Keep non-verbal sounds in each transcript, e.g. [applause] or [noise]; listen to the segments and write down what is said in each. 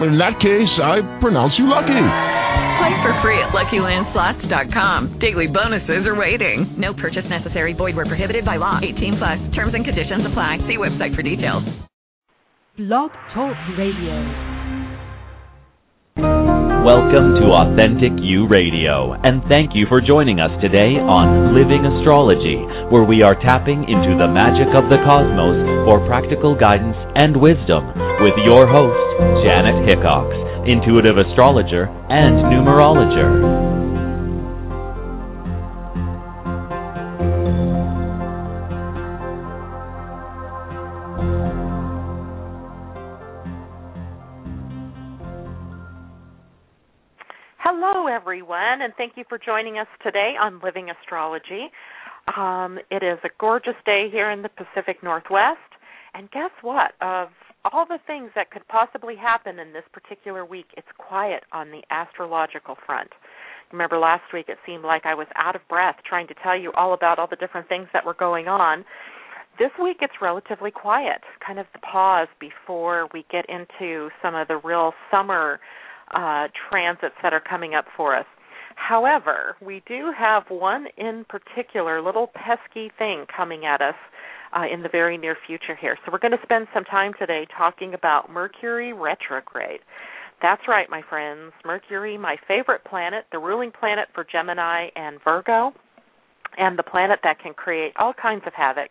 In that case, I pronounce you lucky. Play for free at LuckyLandSlots.com. Daily bonuses are waiting. No purchase necessary. Void where prohibited by law. 18 plus. Terms and conditions apply. See website for details. Blog Talk Radio. Welcome to Authentic You Radio, and thank you for joining us today on Living Astrology, where we are tapping into the magic of the cosmos for practical guidance and wisdom with your host, Janet Hickox, intuitive astrologer and numerologer. Hello, everyone, and thank you for joining us today on Living Astrology. Um, it is a gorgeous day here in the Pacific Northwest, and guess what? Of all the things that could possibly happen in this particular week, it's quiet on the astrological front. Remember last week it seemed like I was out of breath trying to tell you all about all the different things that were going on. This week it's relatively quiet, kind of the pause before we get into some of the real summer uh, transits that are coming up for us. However, we do have one in particular little pesky thing coming at us uh, in the very near future here. So we're going to spend some time today talking about Mercury retrograde. That's right, my friends. Mercury, my favorite planet, the ruling planet for Gemini and Virgo, and the planet that can create all kinds of havoc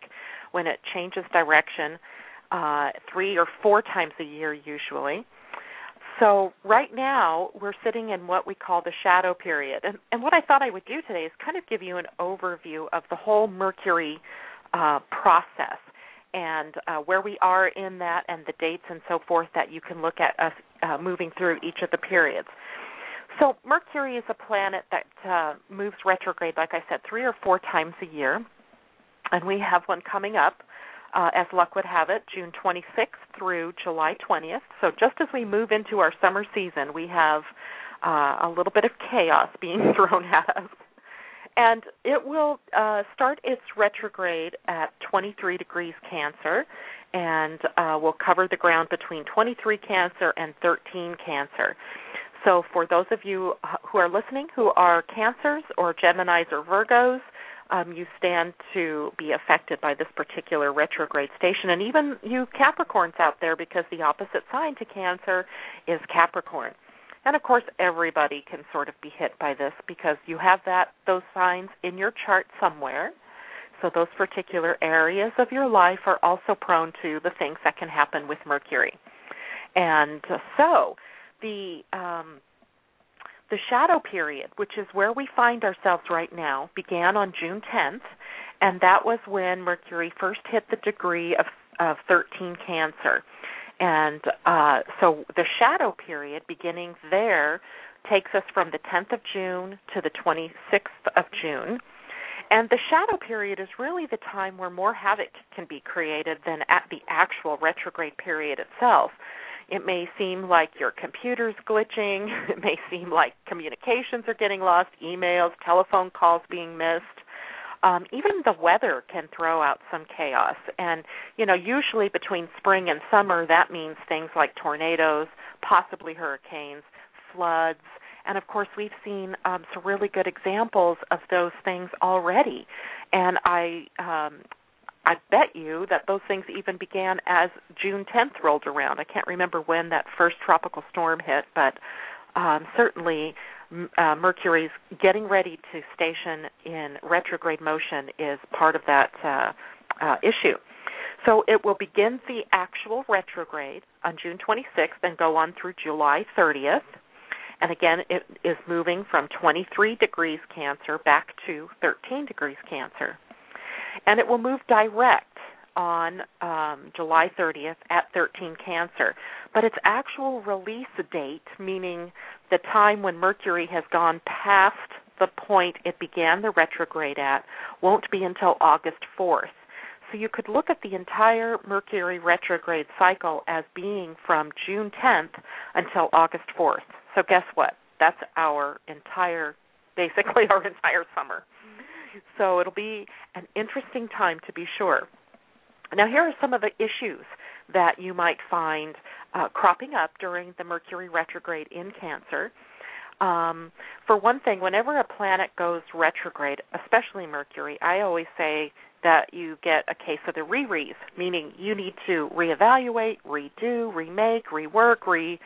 when it changes direction uh, three or four times a year, usually. So right now we're sitting in what we call the shadow period, and, and what I thought I would do today is kind of give you an overview of the whole Mercury uh, process and uh, where we are in that, and the dates and so forth that you can look at us uh, moving through each of the periods. So Mercury is a planet that uh, moves retrograde, like I said, three or four times a year, and we have one coming up uh, as luck would have it, June 26th through July 20th. So just as we move into our summer season, we have uh, a little bit of chaos being [laughs] thrown at us. And it will uh, start its retrograde at 23 degrees Cancer, and uh, will cover the ground between 23 Cancer and 13 Cancer. So, for those of you who are listening who are Cancers or Geminis or Virgos, um, you stand to be affected by this particular retrograde station, and even you Capricorns out there, because the opposite sign to Cancer is Capricorn. And of course, everybody can sort of be hit by this because you have that those signs in your chart somewhere. So those particular areas of your life are also prone to the things that can happen with Mercury. And so the um, the shadow period, which is where we find ourselves right now, began on June 10th, and that was when Mercury first hit the degree of, of 13 Cancer. And uh, so the shadow period beginning there takes us from the 10th of June to the 26th of June. And the shadow period is really the time where more havoc can be created than at the actual retrograde period itself. It may seem like your computer's glitching. [laughs] It may seem like communications are getting lost, emails, telephone calls being missed. Um, even the weather can throw out some chaos. And, you know, usually between spring and summer, that means things like tornadoes, possibly hurricanes, floods. And of course, we've seen um, some really good examples of those things already. And I um, I bet you that those things even began as June 10th rolled around. I can't remember when that first tropical storm hit, but um, certainly uh, Mercury's getting ready to station in retrograde motion is part of that uh, uh, issue. So it will begin the actual retrograde on June 26th and go on through July 30th. And again, it is moving from 23 degrees Cancer back to 13 degrees Cancer and it will move direct on um, July 30th at 13 Cancer. But its actual release date, meaning the time when Mercury has gone past the point it began the retrograde at, won't be until August 4th. So you could look at the entire Mercury retrograde cycle as being from June 10th until August 4th. So guess what? That's our entire, basically our entire summer. So it'll be an interesting time to be sure. Now, here are some of the issues that you might find uh, cropping up during the Mercury retrograde in Cancer. Um, for one thing, whenever a planet goes retrograde, especially Mercury, I always say that you get a case of the re-re's, meaning you need to reevaluate, redo, remake, rework, re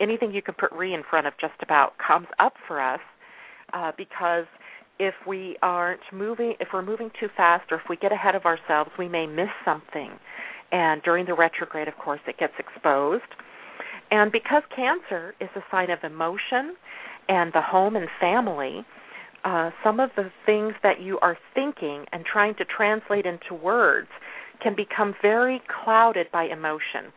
anything you can put re in front of just about comes up for us uh, because if we aren't moving, if we're moving too fast, or if we get ahead of ourselves, we may miss something. And during the retrograde, of course, it gets exposed. And because Cancer is a sign of emotion and the home and family, uh, some of the things that you are thinking and trying to translate into words can become very clouded by emotion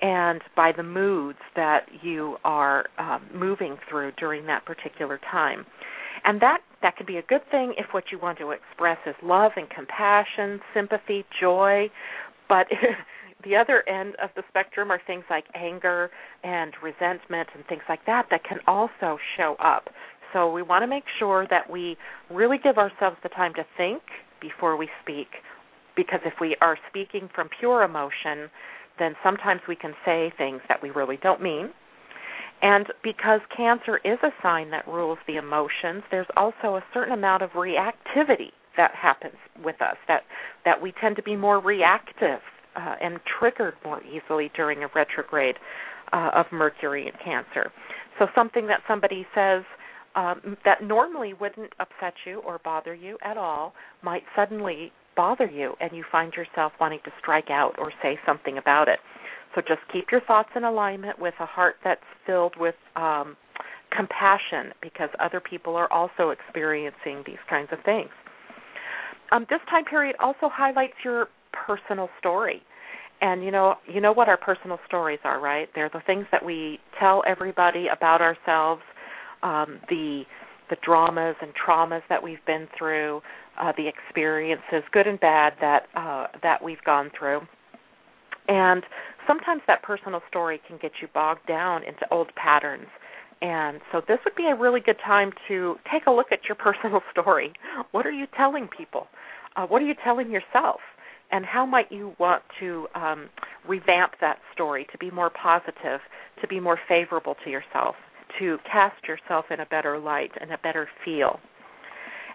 and by the moods that you are um, moving through during that particular time. And that that can be a good thing if what you want to express is love and compassion, sympathy, joy, but [laughs] the other end of the spectrum are things like anger and resentment and things like that that can also show up. So we want to make sure that we really give ourselves the time to think before we speak because if we are speaking from pure emotion, then sometimes we can say things that we really don't mean. And because cancer is a sign that rules the emotions, there's also a certain amount of reactivity that happens with us that that we tend to be more reactive uh, and triggered more easily during a retrograde uh, of Mercury in Cancer. So something that somebody says um, that normally wouldn't upset you or bother you at all might suddenly bother you, and you find yourself wanting to strike out or say something about it. So just keep your thoughts in alignment with a heart that's filled with um, compassion because other people are also experiencing these kinds of things. Um, this time period also highlights your personal story. And you know, you know what our personal stories are, right? They're the things that we tell everybody about ourselves, um, the the dramas and traumas that we've been through, uh, the experiences, good and bad, that uh, that we've gone through. And sometimes that personal story can get you bogged down into old patterns. And so this would be a really good time to take a look at your [laughs] personal story. What are you telling people? Uh, what are you telling yourself? And how might you want to um, revamp that story to be more positive, to be more favorable to yourself, to cast yourself in a better light and a better feel?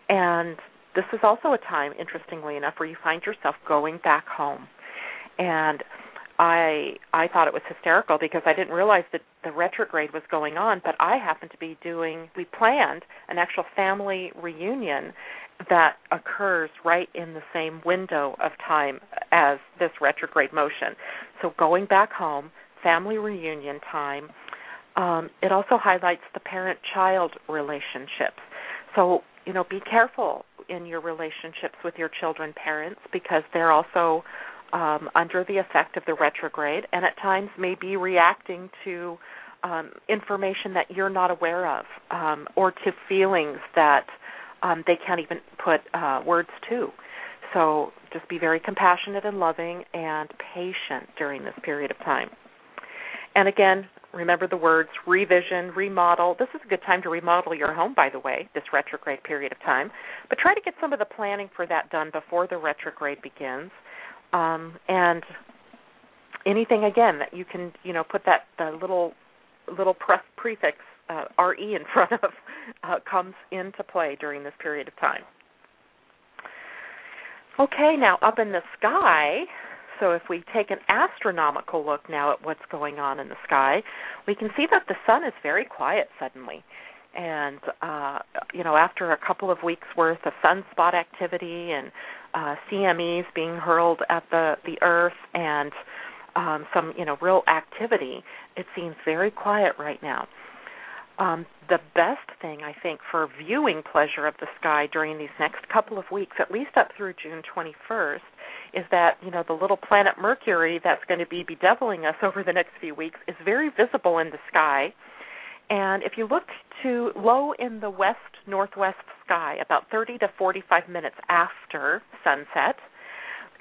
And this is also a time, interestingly enough, where you find yourself going back home. And I I thought it was hysterical because I didn't realize that the retrograde was going on, but I happened to be doing we planned an actual family reunion that occurs right in the same window of time as this retrograde motion. So going back home, family reunion time. Um, it also highlights the parent-child relationships. So you know, be careful in your relationships with your children parents because they're also um, under the effect of the retrograde and at times may be reacting to um, information that you're not aware of um, or to feelings that um, they can't even put uh, words to. So just be very compassionate and loving and patient during this period of time. And again, remember the words revision, remodel. This is a good time to remodel your home, by the way, this retrograde period of time. But try to get some of the planning for that done before the retrograde begins. Um, and anything again that you can, you know, put that the little little pre- prefix uh, re in [laughs] front of uh, comes into play during this period of time. Okay, now up in the sky, so if we take an astronomical look now at what's going on in the sky, we can see that the sun is very quiet suddenly. And uh, you know, after a couple of weeks worth of sunspot activity and uh, CMEs being hurled at the the Earth and um, some you know real activity, it seems very quiet right now. Um, the best thing I think for viewing pleasure of the sky during these next couple of weeks, at least up through June 21st, is that you know the little planet Mercury that's going to be bedeviling us [laughs] over the next few weeks is very visible in the sky. And if you look to low in the west northwest sky, about 30 to 45 minutes after sunset,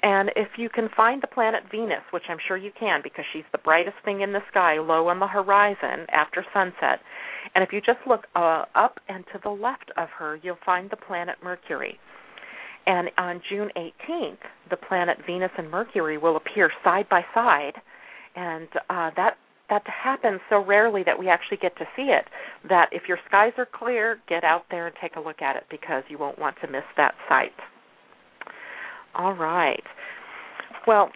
And if you can find the planet Venus, which I'm sure you can because she's the brightest thing in the sky low on the horizon after sunset, and if you just look uh, up and to the left of her, you'll find the planet Mercury. And on June 18th, the planet Venus and Mercury will appear side by side, and uh, that that happens so rarely that we actually get to see it. That if your skies are clear, get out there and take a look at it because you won't want to miss that sight. All right. Well,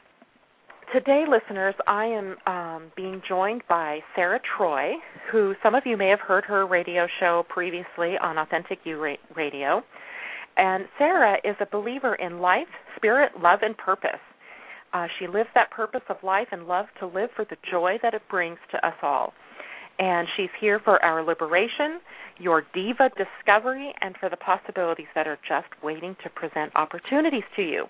today, listeners, I am um, being joined by Sara Troy, who some of you may have heard her radio show previously on Authentic You Radio. And Sara is a believer in life, spirit, love, and purpose. Uh, she lives that purpose of life and love to live for the joy that it brings to us all. And she's here for our liberation, your diva discovery, and for the possibilities that are just waiting to present opportunities to you.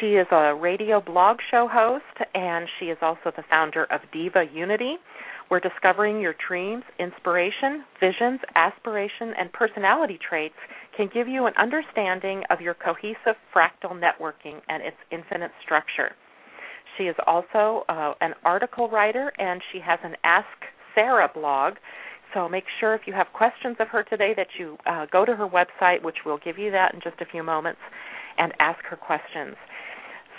She is a radio blog show host, and she is also the founder of Diva Unity, where discovering your dreams, inspiration, visions, aspiration, and personality traits can give you an understanding of your cohesive fractal networking and its infinite structure. She is also uh, an article writer, and she has an Ask Sara blog. So make sure if you have questions of her today that you uh, go to her website, which we'll give you that in just a few moments, and ask her questions.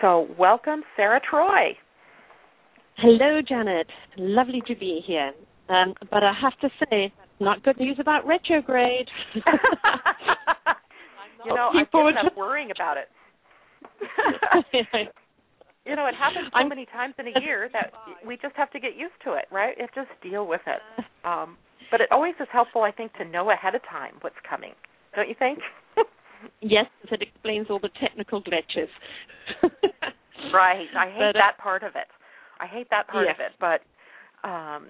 So welcome, Sara Troy. Hello, Janet. Lovely to be here. Um, but I have to say, not good news about retrograde. [laughs] you know, I can't stop worrying about it. [laughs] you know, it happens so I'm, many times in a year that we just have to get used to it, right? You just deal with it. Um, but it always is helpful, I think, to know ahead of time what's coming. Don't you think? [laughs] yes, it explains all the technical glitches. right. I hate but, uh, that part of it. I hate that part yes. of it. But um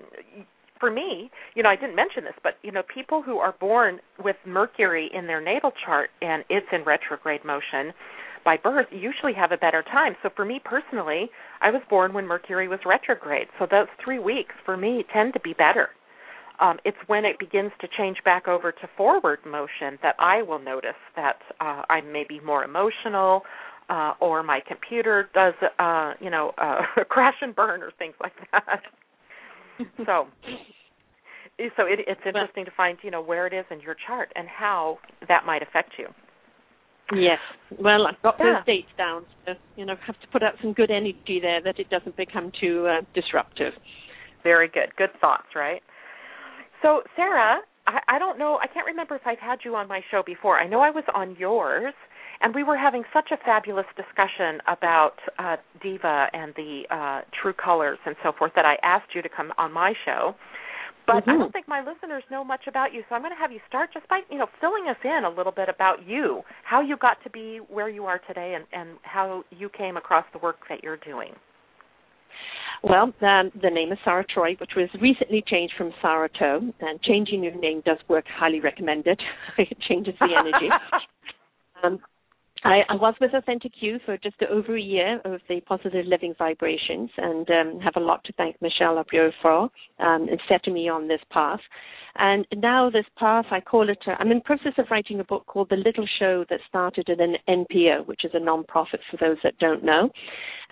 for me, you know, I didn't mention this, but you know, people who are born with Mercury in their natal chart and it's in retrograde motion by birth usually have a better time. So for me personally, I was born when Mercury was retrograde. So those 3 weeks for me tend to be better um, it's when it begins to change back over to forward motion that I will notice that uh, I'm maybe more emotional, uh, or my computer does, uh, you know, uh, [laughs] crash and burn or things like that. [laughs] so, so it, it's interesting to find, you know, where it is in your chart and how that might affect you. Yes. Well, I've got yeah. those dates down, so you know, have to put out some good energy there that it doesn't become too uh, disruptive. Very good. Good thoughts, right? So, Sara, I, I don't know, I can't remember if I've had you on my show before. I know I was on yours, and we were having such a fabulous discussion about uh, Diva and the uh, true colors and so forth that I asked you to come on my show. But mm-hmm. I don't think my listeners know much about you, so I'm going to have you start just by, you know, filling us in a little bit about you, how you got to be where you are today, and, and how you came across the work that you're doing. Well, um, the name is Sara Troy, which was recently changed from Sara Toe, and changing your name does work. Highly recommended. [laughs] it changes the energy. [laughs] um, I, I, was with Authentic You for just over a year of the positive living vibrations, and um, have a lot to thank Michelle Abrieux for um, in setting me on this path. And now this path, I call it. Uh, I'm in process of writing a book called The Little Show that started at an NPO, which is a non-profit for those that don't know,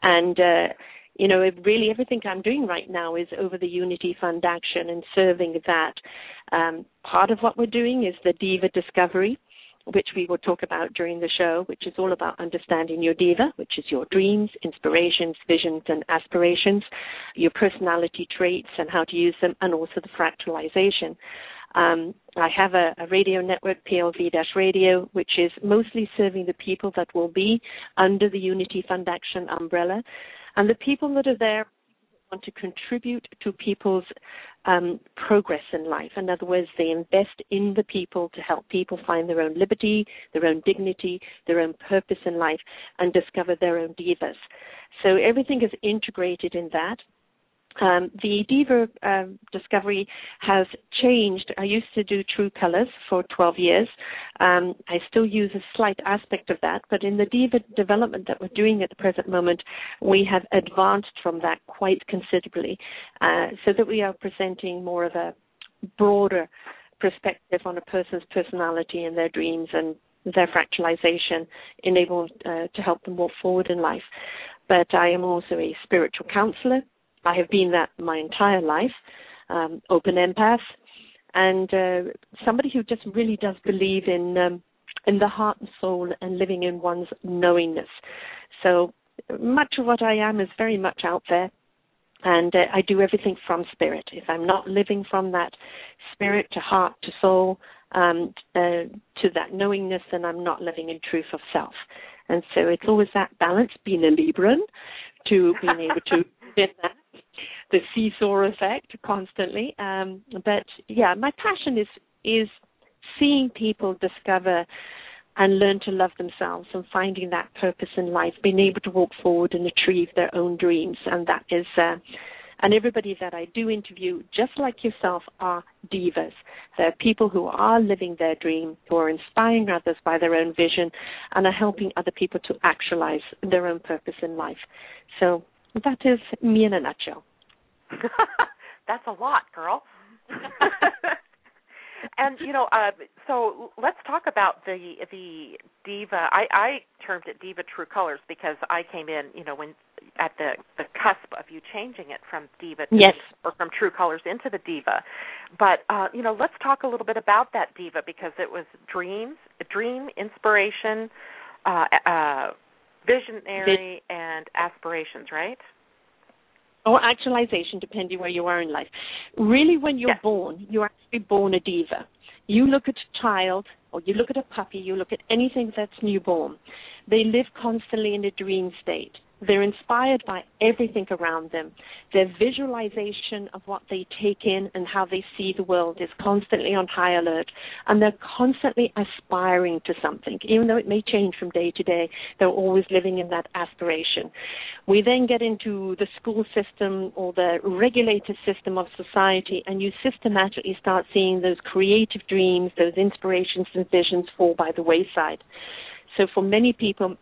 and. Uh, you know, really everything I'm doing right now is over the Unity Fund action and serving that. Um, part of what we're doing is the Diva Discovery, which we will talk about during the show, which is all about understanding your diva, which is your dreams, inspirations, visions, and aspirations, your personality traits and how to use them, and also the fractalization. Um, I have a, a, radio network, PLV-Radio, which is mostly serving the people that will be under the Unity Fund Action umbrella. And the people that are there want to contribute to people's um, progress in life. In other words, they invest in the people to help people find their own liberty, their own dignity, their own purpose in life, and discover their own divas. So everything is integrated in that. Um, the Diva um, discovery has changed. I used to do True Colors for 12 years. Um, I still use a slight aspect of that, but in the Diva development that we're doing at the present moment, we have advanced from that quite considerably, uh, so that we are presenting more of a broader perspective on a person's personality and their dreams and their fractalization, enable uh, to help them walk forward in life. But I am also a spiritual counselor. I have been that my entire life, um, open empath, and uh, somebody who just really does believe in um, in the heart and soul and living in one's knowingness. So much of what I am is very much out there and uh, I do everything from spirit. If I'm not living from that spirit to heart to soul um, uh, to that knowingness, then I'm not living in truth of self. And so it's always that balance, being a Libran, to being able to get that the seesaw effect constantly. Um, but yeah, my passion is is seeing people discover and learn to love themselves and finding that purpose in life, being able to walk forward and achieve their own dreams. And that is, uh, and everybody that I do interview, just like yourself, are divas. They're people who are living their dream, who are inspiring others by their own vision, and are helping other people to actualize their own purpose in life. So that is me in a nutshell. [laughs] That's a lot, girl. [laughs] and you know, uh, so let's talk about the the diva. I, I termed it diva true colors because I came in, you know, when at the the cusp of you changing it from diva to, yes. or from true colors into the diva. But uh, you know, let's talk a little bit about that diva because it was dreams, dream, inspiration, uh, uh, visionary, and aspirations, right? or actualization, depending where you are in life. Really, when you're born, you're actually born a diva. You look at a child, or you look at a puppy, you look at anything that's newborn. They live constantly in a dream state. They're inspired by everything around them. Their visualization of what they take in and how they see the world is constantly on high alert. And they're constantly aspiring to something. Even though it may change from day to day, they're always living in that aspiration. We then get into the school system or the regulated system of society, and you systematically start seeing those creative dreams, those inspirations and visions fall by the wayside. So for many people,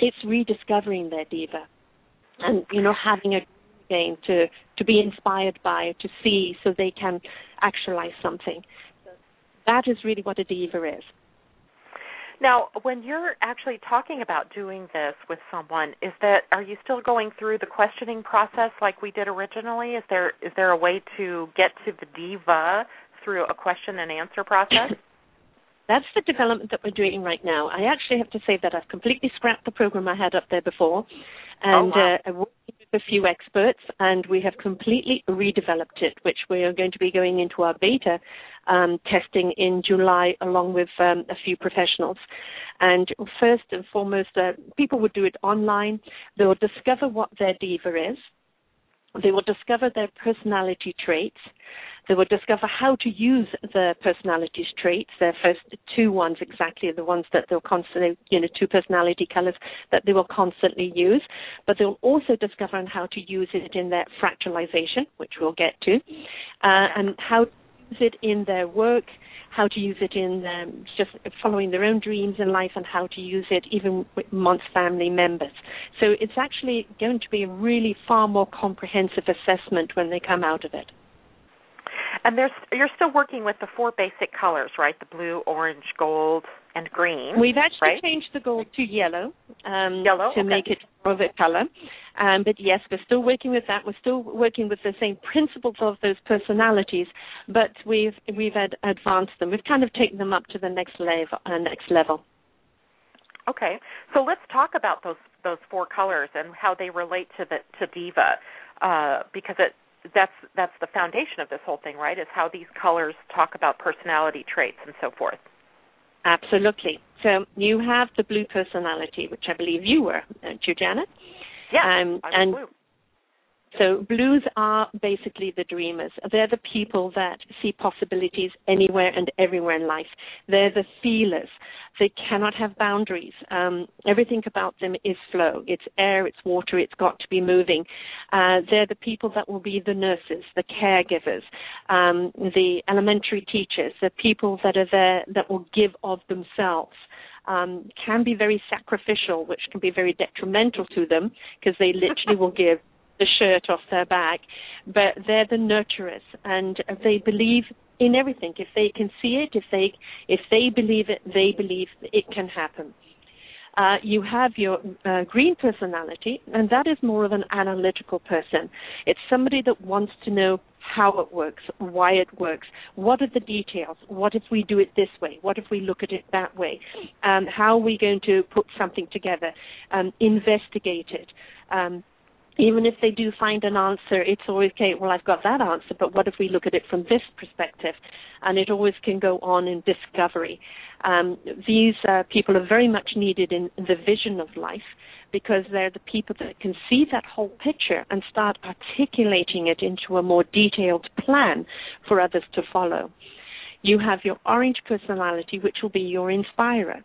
it's rediscovering their diva and you know having a game to to be inspired by to see so they can actualize something. That is really what a diva is. Now when you're actually talking about doing this with someone is that are you still going through the questioning process like we did originally? Is there is there a way to get to the diva through a question and answer process that's the development that we're doing right now. I actually have to say that I've completely scrapped the program I had up there before, and oh, wow. uh, I worked with a few experts, and we have completely redeveloped it, which we are going to be going into our beta um, testing in July, along with um, a few professionals. And first and foremost, uh, people would do it online. They will discover what their diva is. They will discover their personality traits. They will discover how to use the personality traits, their first two ones exactly, the ones that they'll constantly, you know, two personality colors that they will constantly use. But they'll also discover how to use it in their fractalization, which we'll get to, uh, and how to use it in their work, how to use it in um, just following their own dreams in life and how to use it even with amongst family members. So it's actually going to be a really far more comprehensive assessment when they come out of it. And there's you're still working with the four basic colors, right? The blue, orange, gold, and green. We've actually right? changed the gold to yellow. Um, yellow to okay. make it more of a color. Um, but yes, we're still working with that. We're still working with the same principles of those personalities, but we've we've ad- advanced them. We've kind of taken them up to the next level. Uh, next level. Okay, so let's talk about those those four colors and how they relate to the to diva, uh, because it that's that's the foundation of this whole thing, right? Is how these colors talk about personality traits and so forth. Absolutely. So you have the blue personality, which I believe you were, you, Janet? Yeah, um, and blue. So blues are basically the dreamers. They're the people that see possibilities anywhere and everywhere in life. They're the feelers. They cannot have boundaries. Um, everything about them is flow. It's air, it's water, it's got to be moving. Uh, they're the people that will be the nurses, the caregivers, um, the elementary teachers, the people that are there that will give of themselves. Um, can be very sacrificial, which can be very detrimental to them because they literally [laughs] will give the shirt off their back, but they're the nurturers and they believe in everything. If they can see it, if they if they believe it, they believe it can happen. Uh, you have your uh, green personality, and that is more of an analytical person. It's somebody that wants to know how it works, why it works, what are the details, what if we do it this way, what if we look at it that way, um, how are we going to put something together, um, investigate it. Um, even if they do find an answer, it's always okay. Well, I've got that answer, but what if we look at it from this perspective? And it always can go on in discovery. Um, these uh, people are very much needed in the vision of life because they're the people that can see that whole picture and start articulating it into a more detailed plan for others to follow. You have your orange personality, which will be your inspirer.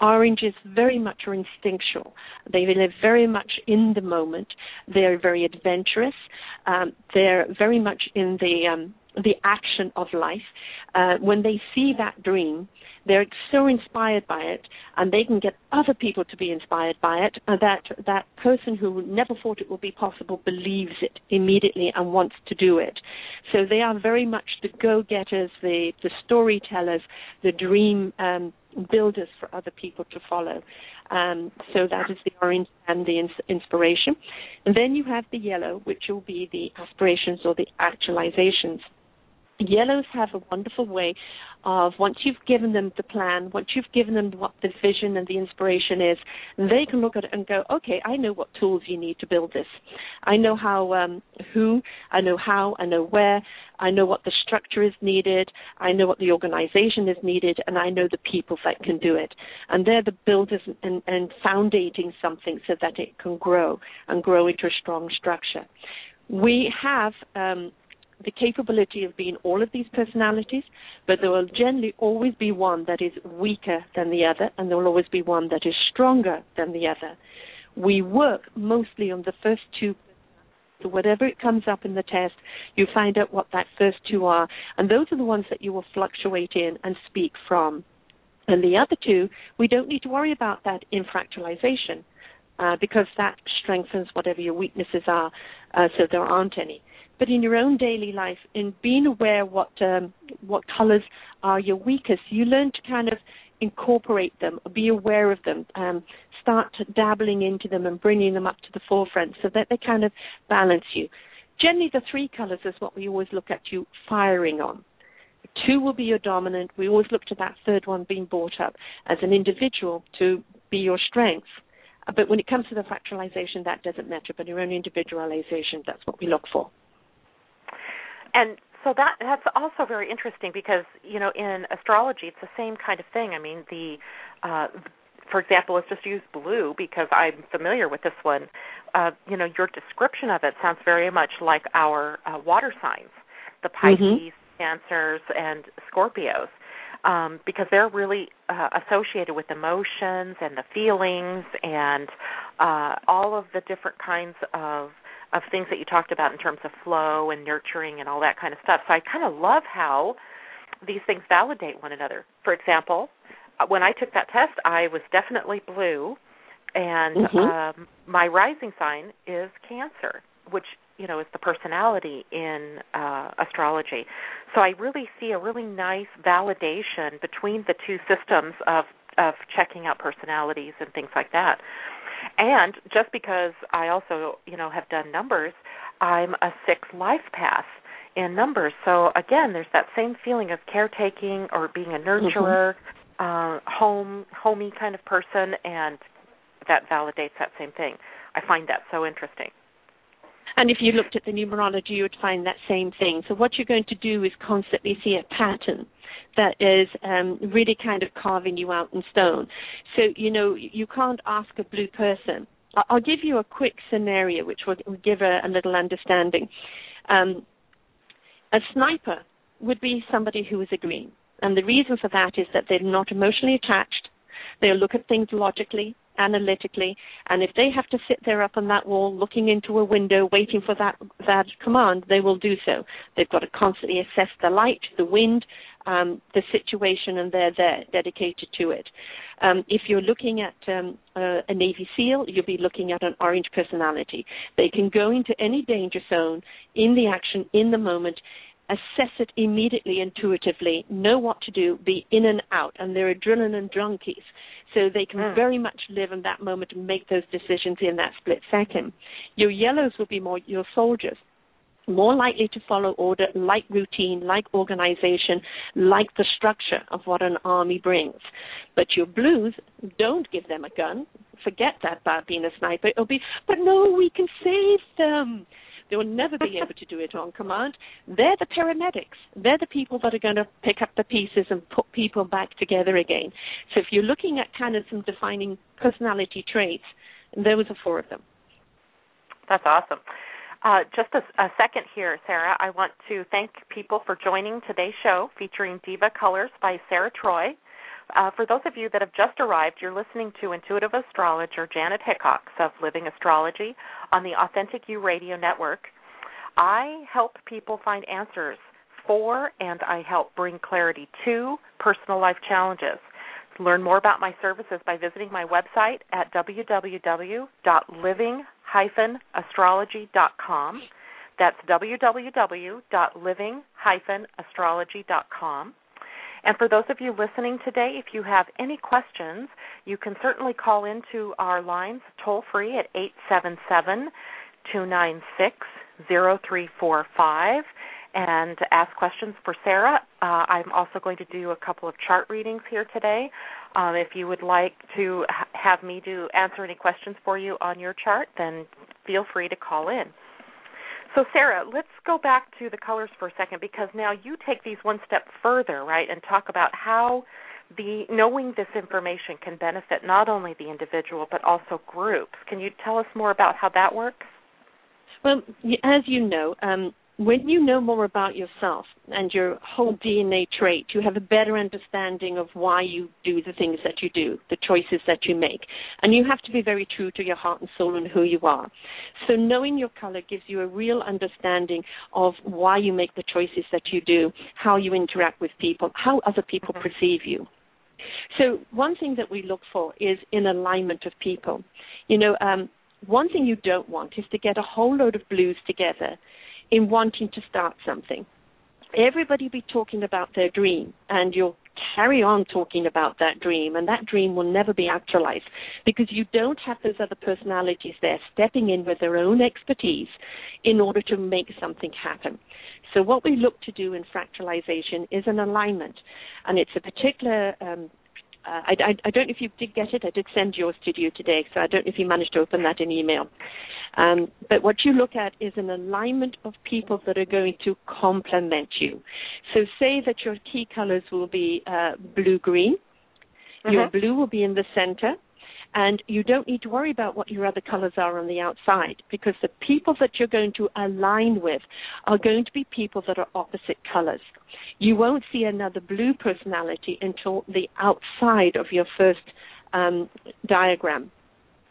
Orange is very much are instinctual. They live very much in the moment. They're very adventurous. Um, they're very much in the um, the action of life. Uh, when they see that dream, they're so inspired by it, and they can get other people to be inspired by it. And that that person who never thought it would be possible believes it immediately and wants to do it. So they are very much the go-getters, the the storytellers, the dream um, builders for other people to follow. Um, so that is the orange and the ins- inspiration. And then you have the yellow, which will be the aspirations or the actualizations. Yellows have a wonderful way of once you've given them the plan, once you've given them what the vision and the inspiration is, they can look at it and go, okay, I know what tools you need to build this. I know how, um, who, I know how, I know where, I know what the structure is needed, I know what the organization is needed, and I know the people that can do it. And they're the builders and, and foundating something so that it can grow and grow into a strong structure. We have um, the capability of being all of these personalities, but there will generally always be one that is weaker than the other, and there will always be one that is stronger than the other. We work mostly on the first two. So whatever it comes up in the test, you find out what that first two are, and those are the ones that you will fluctuate in and speak from. And the other two, we don't need to worry about that in fractalization. Uh, because that strengthens whatever your weaknesses are, uh, so there aren't any but in your own daily life, in being aware what um, what colors are your weakest, you learn to kind of incorporate them, be aware of them, um, start dabbling into them and bringing them up to the forefront so that they kind of balance you. Generally, the three colors is what we always look at you firing on. Two will be your dominant. We always look to that third one being brought up as an individual to be your strength. But when it comes to the fractalization, that doesn't matter. But your own individualization, that's what we look for and so that that's also very interesting because you know in astrology it's the same kind of thing. I mean the uh for example, let's just use blue because I'm familiar with this one. Uh, you know, your description of it sounds very much like our uh, water signs, the mm-hmm. Pisces, mm-hmm. Cancers, and Scorpios, um, because they're really uh, associated with emotions and the feelings and uh, all of the different kinds of of things that you talked about in terms of flow and nurturing and all that kind of stuff. So I kind of love how these things validate one another. For example, uh, when I took that test, I was definitely blue, and mm-hmm. um, my rising sign is Cancer, which you know is the personality in uh, astrology. So I really see a really nice validation between the two systems of of checking out personalities and things like that. And just because I also, you know, have done numbers, I'm a six life path in numbers. So again, there's that same feeling of caretaking or being a nurturer, mm-hmm. uh, home, homey kind of person, and that validates that same thing. I find that so interesting. And if you looked at the numerology, you would find that same thing. So what you're going to do is constantly see a pattern that is um, really kind of carving you out in stone. So, you know, you can't ask a blue person. I'll give you a quick scenario which will give a, a little understanding. Um, a sniper would be somebody who is a green. And the reason for that is that they're not emotionally attached. They'll look at things logically analytically, and if they have to sit there up on that wall looking into a window waiting for that that command, they will do so. They've got to constantly assess the light, the wind, um, the situation, and they're there, dedicated to it. Um, if you're looking at um, a, a Navy SEAL, you'll be looking at an orange personality. They can go into any danger zone in the action, in the moment, assess it immediately intuitively, know what to do, be in and out, and they're adrenaline junkies. So they can Mm. very much live in that moment and make those decisions in that split second. Your yellows will be more your soldiers more likely to follow order, like routine, like organization, like the structure of what an army brings. But your blues, don't give them a gun. Forget that about being a sniper. It'll be, but no, we can save them. They will never be able to do it on command. They're the paramedics. They're the people that are going to pick up the pieces and put people back together again. So if you're looking at kind of some defining personality traits, there was a four of them. That's awesome. Uh, just a, a, second here, Sara. I want to thank people for joining today's show featuring Diva Colors by Sara Troy. Uh, for those of you that have just arrived, you're listening to intuitive astrologer Janet Hickox of Living Astrology on the Authentic You Radio Network. I help people find answers for and I help bring clarity to personal life challenges. Learn more about my services by visiting my website at www.living-astrology.com. That's www.living-astrology.com. And for those of you listening today, if you have any questions, you can certainly call into our lines toll free at 877 296 0345 and ask questions for Sara. Uh, I'm also going to do a couple of chart readings here today. Um, if you would like to ha- have me do answer any questions for you on your chart, then feel free to call in. So, Sara, let's go back to the colors for a second because now you take these one step further, right, and talk about how the knowing this information can benefit not only the individual but also groups. Can you tell us more about how that works? Well, as you know, um, when you know more about yourself and your whole DNA trait, you have a better understanding of why you do the things that you do, the choices that you make. And you have to be very true to your heart and soul and who you are. So knowing your color gives you a real understanding of why you make the choices that you do, how you interact with people, how other people perceive you. So one thing that we look for is in alignment of people. You know, um, one thing you don't want is to get a whole load of blues together in wanting to start something. Everybody be talking about their dream, and you'll carry on talking about that dream, and that dream will never be actualized because you don't have those other personalities there stepping in with their own expertise in order to make something happen. So, what we look to do in fractalization is an alignment, and it's a particular um, uh, I, I, I, don't know if you did get it. I did send yours to you today, so I don't know if you managed to open that in email. Um, but what you look at is an alignment of people that are going to complement you. So say that your key colors will be uh, blue green. Mm-hmm. Your blue will be in the center. And you don't need to worry about what your other colors are on the outside because the people that you're going to align with are going to be people that are opposite colors. You won't see another blue personality until the outside of your first um, diagram.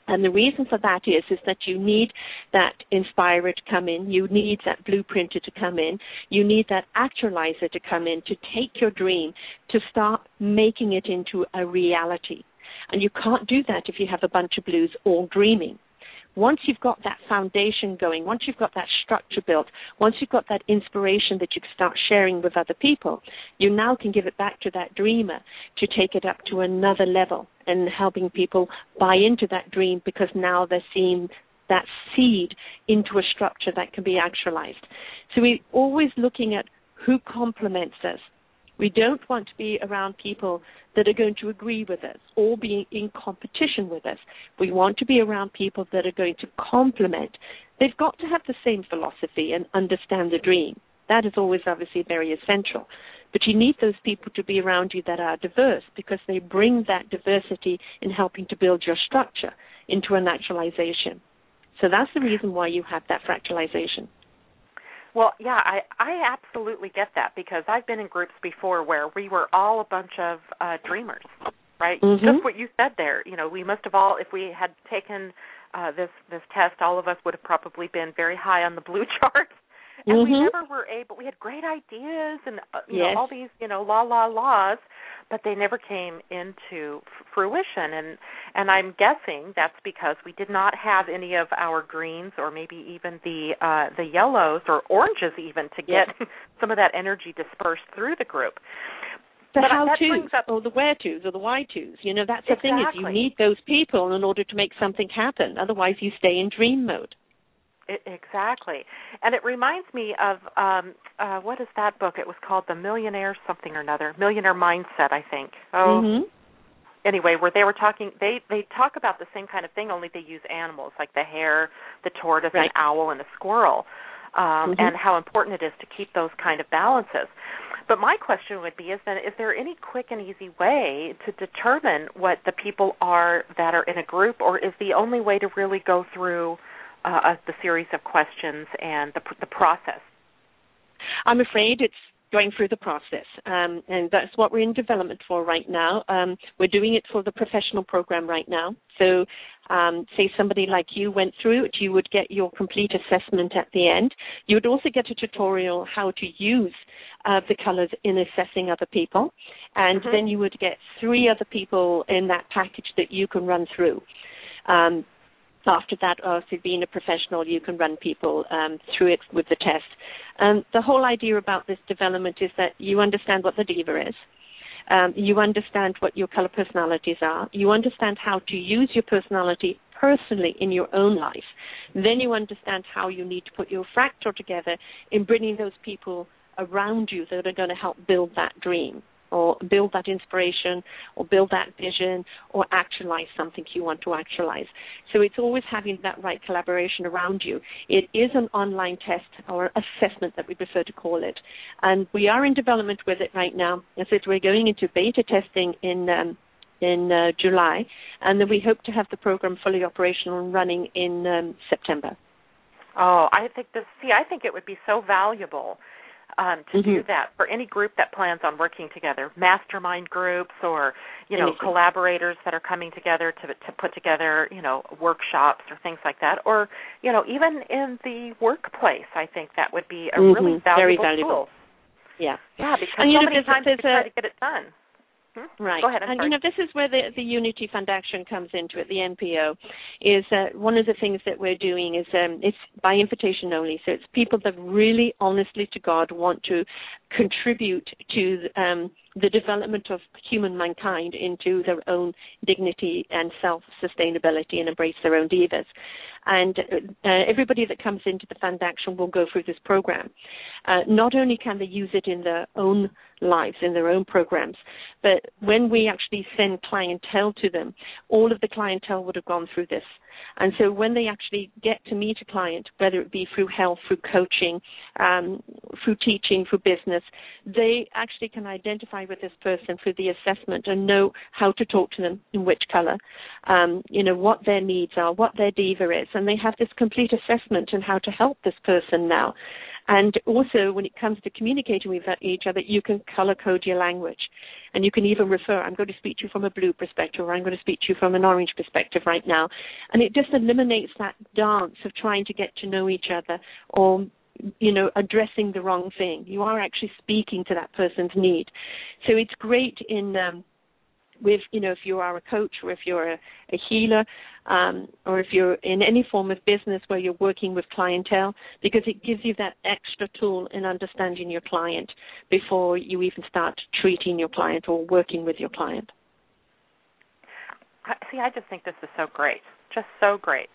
And the reason for that is is that you need that inspirer to come in, you need that blueprinter to come in, you need that actualizer to come in to take your dream to start making it into a reality. And you can't do that if you have a bunch of blues all dreaming. Once you've got that foundation going, once you've got that structure built, once you've got that inspiration that you can start sharing with other people, you now can give it back to that dreamer to take it up to another level and helping people buy into that dream because now they're seeing that seed into a structure that can be actualized. So we're always looking at who complements us. We don't want to be around people that are going to agree with us or be in competition with us. We want to be around people that are going to complement. They've got to have the same philosophy and understand the dream. That is always obviously very essential. But you need those people to be around you that are diverse because they bring that diversity in helping to build your structure into a naturalization. So that's the reason why you have that fractalization. Well, yeah, I I absolutely get that because I've been in groups before where we were all a bunch of uh dreamers, right? Mm-hmm. Just what you said there. You know, we must have all if we had taken uh this this test, all of us would have probably been very high on the blue [laughs] chart and Mhm. we never were able. We had great ideas and uh, you Yes. know all these you know la la laws, but they never came into f- fruition. And and I'm guessing that's because we did not have any of our greens or maybe even the uh, the yellows or oranges even to get [laughs] some of that energy dispersed through the group. the But how tos up- or the where tos or the why tos. You know, that's the thing is you need those people in order to make something happen. Otherwise, you stay in dream mode. It, exactly, and it reminds me of um uh what is that book? It was called The Millionaire something or another, Millionaire Mindset, I think. Oh, Mhm. anyway, where they were talking, they they talk about the same kind of thing, only they use animals like the hare, the tortoise, Right. an owl, and a squirrel, um, Mhm. and how important it is to keep those kind of balances. But my question would be: Is then is there any quick and easy way to determine what the people are that are in a group, or is the only way to really go through uh, the series of questions and the the process? I'm afraid it's going through the process, um, and that's what we're in development for right now. Um, we're doing it for the professional program right now. So, um, say somebody like you went through it, you would get your complete assessment at the end. You would also get a tutorial how to use uh, the colors in assessing other people, and Mhm. then you would get three other people in that package that you can run through. Um, after that, if you're being a professional, you can run people um, through it with the test. Um, the whole idea about this development is that you understand what the diva is. Um, you understand what your color personalities are. You understand how to use your personality personally in your own life. Then you understand how you need to put your fractal together in bringing those people around you that are going to help build that dream or build that inspiration or build that vision or actualize something you want to actualize. So it's always having that right collaboration around you. It is an online test or assessment that we prefer to call it. And we are in development with it right now. As I said, we're going into beta testing in um, in uh, July, and then we hope to have the program fully operational and running in um, September. Oh, I think this. See, I think it would be so valuable um, to do Mhm. that for any group that plans on working together, mastermind groups, or you know, Anything. collaborators that are coming together to to put together, you know, workshops or things like that, or you know, even in the workplace. I think that would be a really Mhm. Very valuable valuable. tool. Yeah. Yeah, because And, so know, many times we there's try a- to get it done. Hmm? Right. Go ahead. I'm and sorry. you know, this is where the, the Unity Fund Action comes into it. The NPO is uh, one of the things that we're doing is um, it's by invitation only. So it's people that really, honestly to God, want to contribute to um, the development of human mankind into their own dignity and self sustainability and embrace their own divas. And uh, everybody that comes into the fund action will go through this program. Uh, not only can they use it in their own lives, in their own programs, but when we actually send clientele to them, all of the clientele would have gone through this. And so when they actually get to meet a client, whether it be through health, through coaching, um, through teaching, through business, they actually can identify with this person through the assessment and know how to talk to them in which color, um, you know, what their needs are, what their diva is. And they have this complete assessment on how to help this person now. And also, when it comes to communicating with each other, you can color code your language. And you can even refer, I'm going to speak to you from a blue perspective, or I'm going to speak to you from an orange perspective right now. And it just eliminates that dance of trying to get to know each other or you know, addressing the wrong thing. You are actually speaking to that person's need. So it's great in um, with you know if you are a coach or if you're a, a healer um, or if you're in any form of business where you're working with clientele because it gives you that extra tool in understanding your client before you even start treating your client or working with your client. See, I just think this is so great, just so great.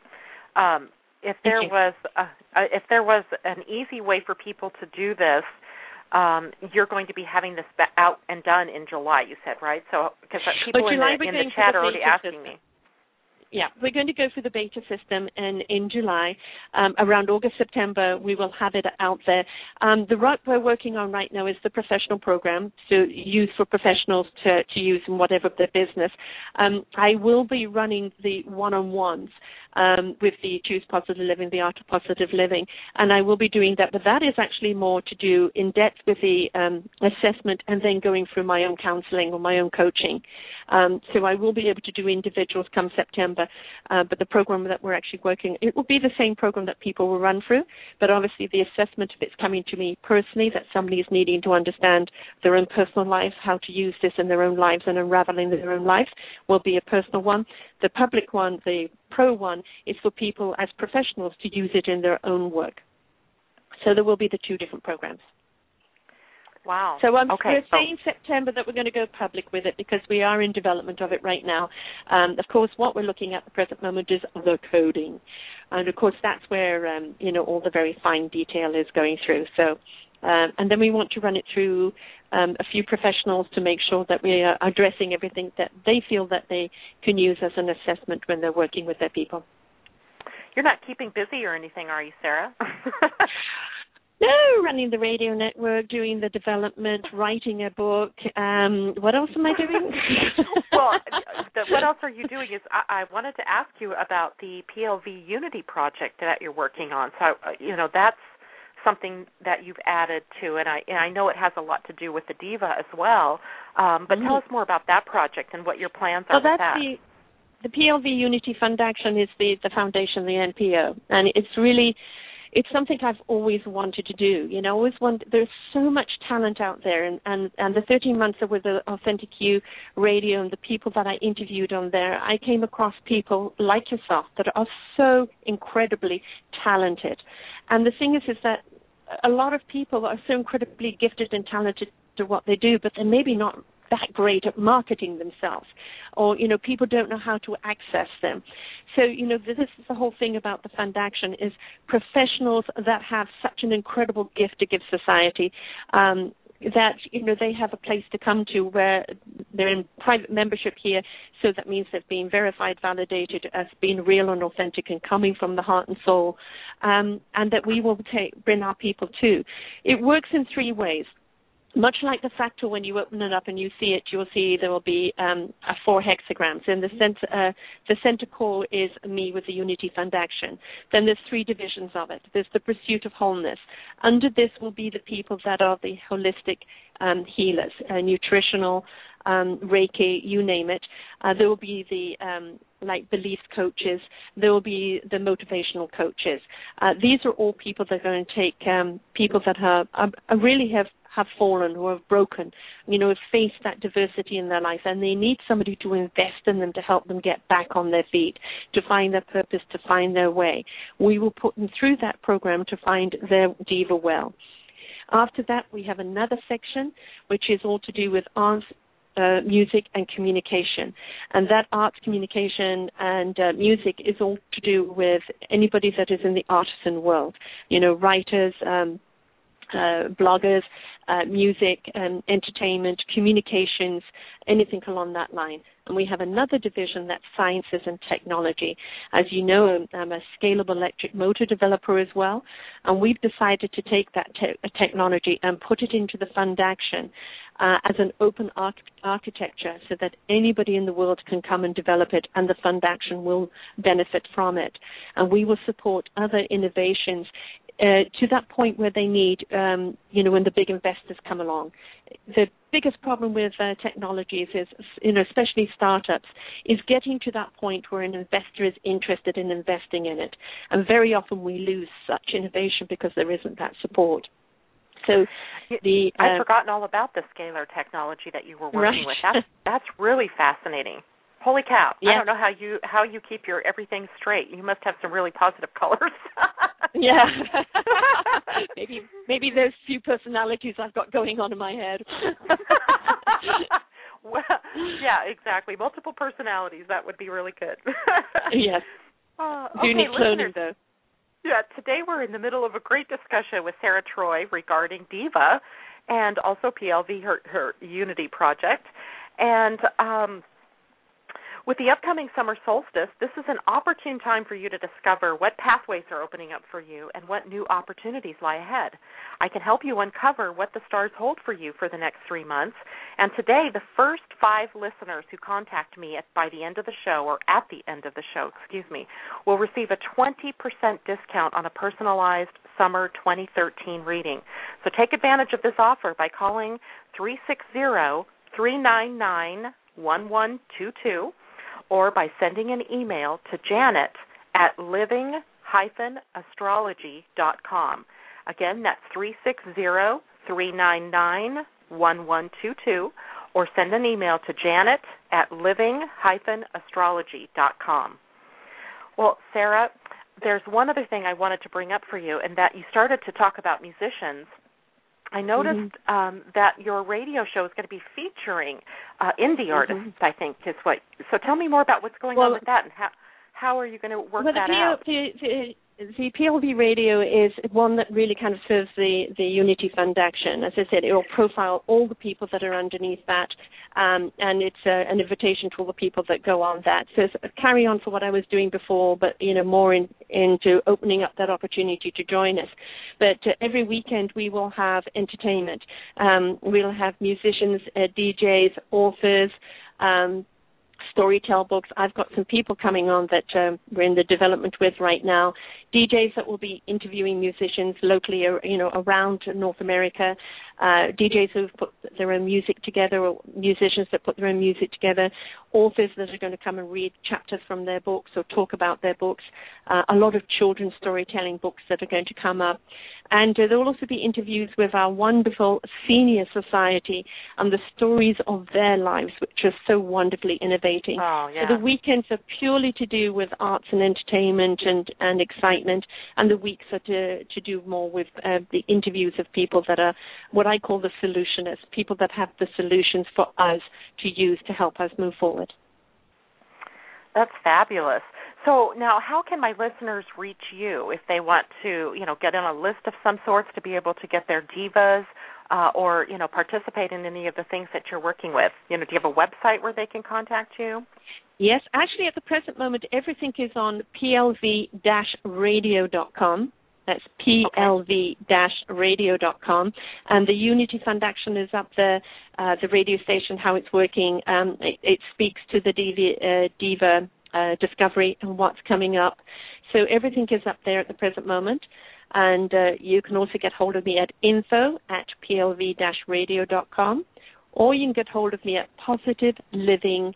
Um, if there was a, if there was an easy way for people to do this, um, you're going to be having this out and done in July. You said right? So because people in July the, we're in the chat the are already asking system. me. Yeah, we're going to go through the beta system, and in July, um, around August, September, we will have it out there. Um, the route we're working on right now is the professional program, so used for professionals to, to use in whatever their business. Um, I will be running the one-on-ones um, with the Choose Positive Living, the Art of Positive Living, and I will be doing that. But that is actually more to do in depth with the um, assessment and then going through my own counselling or my own coaching. Um, so I will be able to do individuals come September, uh, but the program that we're actually working, it will be the same program that people will run through, but obviously the assessment of it's coming to me personally that somebody is needing to understand their own personal lives, how to use this in their own lives and unraveling their own lives will be a personal one. The public one, the pro one, is for people as professionals to use it in their own work. So there will be the two different programs. Wow. So um, okay. we're saying September that we're going to go public with it because we are in development of it right now. Um, of course, what we're looking at the present moment is the coding, and of course that's where um, you know all the very fine detail is going through. So. Um, and then we want to run it through um, a few professionals to make sure that we are addressing everything that they feel that they can use as an assessment when they're working with their people. You're not keeping busy or anything, are you, Sara? [laughs] No, running the radio network, doing the development, writing a book. Um, what else am I doing? [laughs] well, the, what else are you doing? Is I, I wanted to ask you about the PLV Unity project that you're working on. So, uh, you know, that's something that you've added to, and I and I know it has a lot to do with the Diva as well. Um, but mm-hmm. tell us more about that project and what your plans are well, with that. The, the PLV Unity Fund Action is the the foundation, the NPO, and it's really it's something I've always wanted to do. You know, always want. There's so much talent out there, and and and the 13 months with the Authentic You Radio and the people that I interviewed on there, I came across people like yourself that are so incredibly talented. And the thing is, is that a lot of people are so incredibly gifted and talented to what they do, but they're maybe not that great at marketing themselves or you know people don't know how to access them. So you know this is the whole thing about the fund action is professionals that have such an incredible gift to give society um, that you know they have a place to come to where they're in private membership here. So that means they've been verified validated as being real and authentic and coming from the heart and soul um, and that we will take, bring our people to. It works in three ways much like the fractal, when you open it up and you see it, you'll see there will be um, four hexagrams. And the center, uh, the center core is me with the Unity Fund Action. Then there's three divisions of it. There's the pursuit of wholeness. Under this will be the people that are the holistic um, healers, uh, nutritional, um, Reiki, you name it. Uh, there will be the um, like beliefs coaches. There will be the motivational coaches. Uh, these are all people that are going to take um, people that have, uh, really have have fallen or have broken, you know, have faced that diversity in their life and they need somebody to invest in them to help them get back on their feet, to find their purpose, to find their way. We will put them through that program to find their diva well. After that, we have another section which is all to do with arts, uh, music and communication. And that arts, communication, and uh, music is all to do with anybody that is in the artisan world. You know, writers, um, uh, bloggers, uh, music, um, entertainment, communications, anything along that line. And we have another division that's sciences and technology. As you know, I'm a scalable electric motor developer as well, and we've decided to take that te- technology and put it into the fund action uh, as an open arch- architecture so that anybody in the world can come and develop it and the fund action will benefit from it. And we will support other innovations uh, to that point where they need, um, you know, when the big investors come along. The biggest problem with uh, technologies is, you know, especially startups, is getting to that point where an investor is interested in investing in it. And very often we lose such innovation because there isn't that support. So the uh, I've forgotten all about the scalar technology that you were working right. with. That's that's really fascinating. Holy cow! Yeah. I don't know how you how you keep your everything straight. You must have some really positive [laughs] colors. yeah. [laughs] maybe maybe those few personalities I've got going on in my head. [laughs] well, yeah, exactly. Multiple personalities. That would be really good. yes. Uh, Do okay, need cloning listeners. though. Yeah, today we're in the middle of a great discussion with Sara Troy regarding Diva and also PLV, her, her Unity project. And um, With the upcoming summer solstice, this is an opportune time for you to discover what pathways are opening up for you and what new opportunities lie ahead. I can help you uncover what the stars hold for you for the next three months. And today, the first five listeners who contact me at, by the end of the show, or at the end of the show, excuse me, will receive a 20% discount on a personalized summer 2013 reading. So take advantage of this offer by calling 360 399 1122 or by sending an email to janet at living-astrology.com. Again, that's 360-399-1122 or send an email to janet at living-astrology.com. Well, Sara, there's one other thing I wanted to bring up for you, and that you started to talk about musicians. I noticed mm-hmm. um, that your radio show is going to be featuring uh, indie mm-hmm. artists. I think is what. So tell me more about what's going well, on with that, and how how are you going to work well, that out? The PLV radio is one that really kind of serves the, the Unity Fund action. As I said, it will profile all the people that are underneath that, um, and it's a, an invitation to all the people that go on that. So carry on for what I was doing before, but you know more in, into opening up that opportunity to join us. But uh, every weekend we will have entertainment. Um, we'll have musicians, uh, DJs, authors. Um, Storytell books. I've got some people coming on that um, we're in the development with right now. DJs that will be interviewing musicians locally, you know, around North America. Uh, DJs who've put their own music together, or musicians that put their own music together. Authors that are going to come and read chapters from their books or talk about their books. Uh, a lot of children's storytelling books that are going to come up. And uh, there will also be interviews with our wonderful senior society and the stories of their lives, which are so wonderfully innovating. Oh, yeah. So the weekends are purely to do with arts and entertainment and, and excitement, and the weeks are to, to do more with uh, the interviews of people that are what I call the solutionists, people that have the solutions for us to use to help us move forward. That's fabulous. So now, how can my listeners reach you if they want to, you know, get on a list of some sorts to be able to get their divas, uh, or you know, participate in any of the things that you're working with? You know, do you have a website where they can contact you? Yes, actually, at the present moment, everything is on plv-radio.com. That's plv-radio.com. And the Unity Fund Action is up there, uh, the radio station, how it's working. Um, it, it, speaks to the Diva, uh, Diva uh, discovery and what's coming up. So everything is up there at the present moment. And uh, you can also get hold of me at info at plv-radio.com or you can get hold of me at positive living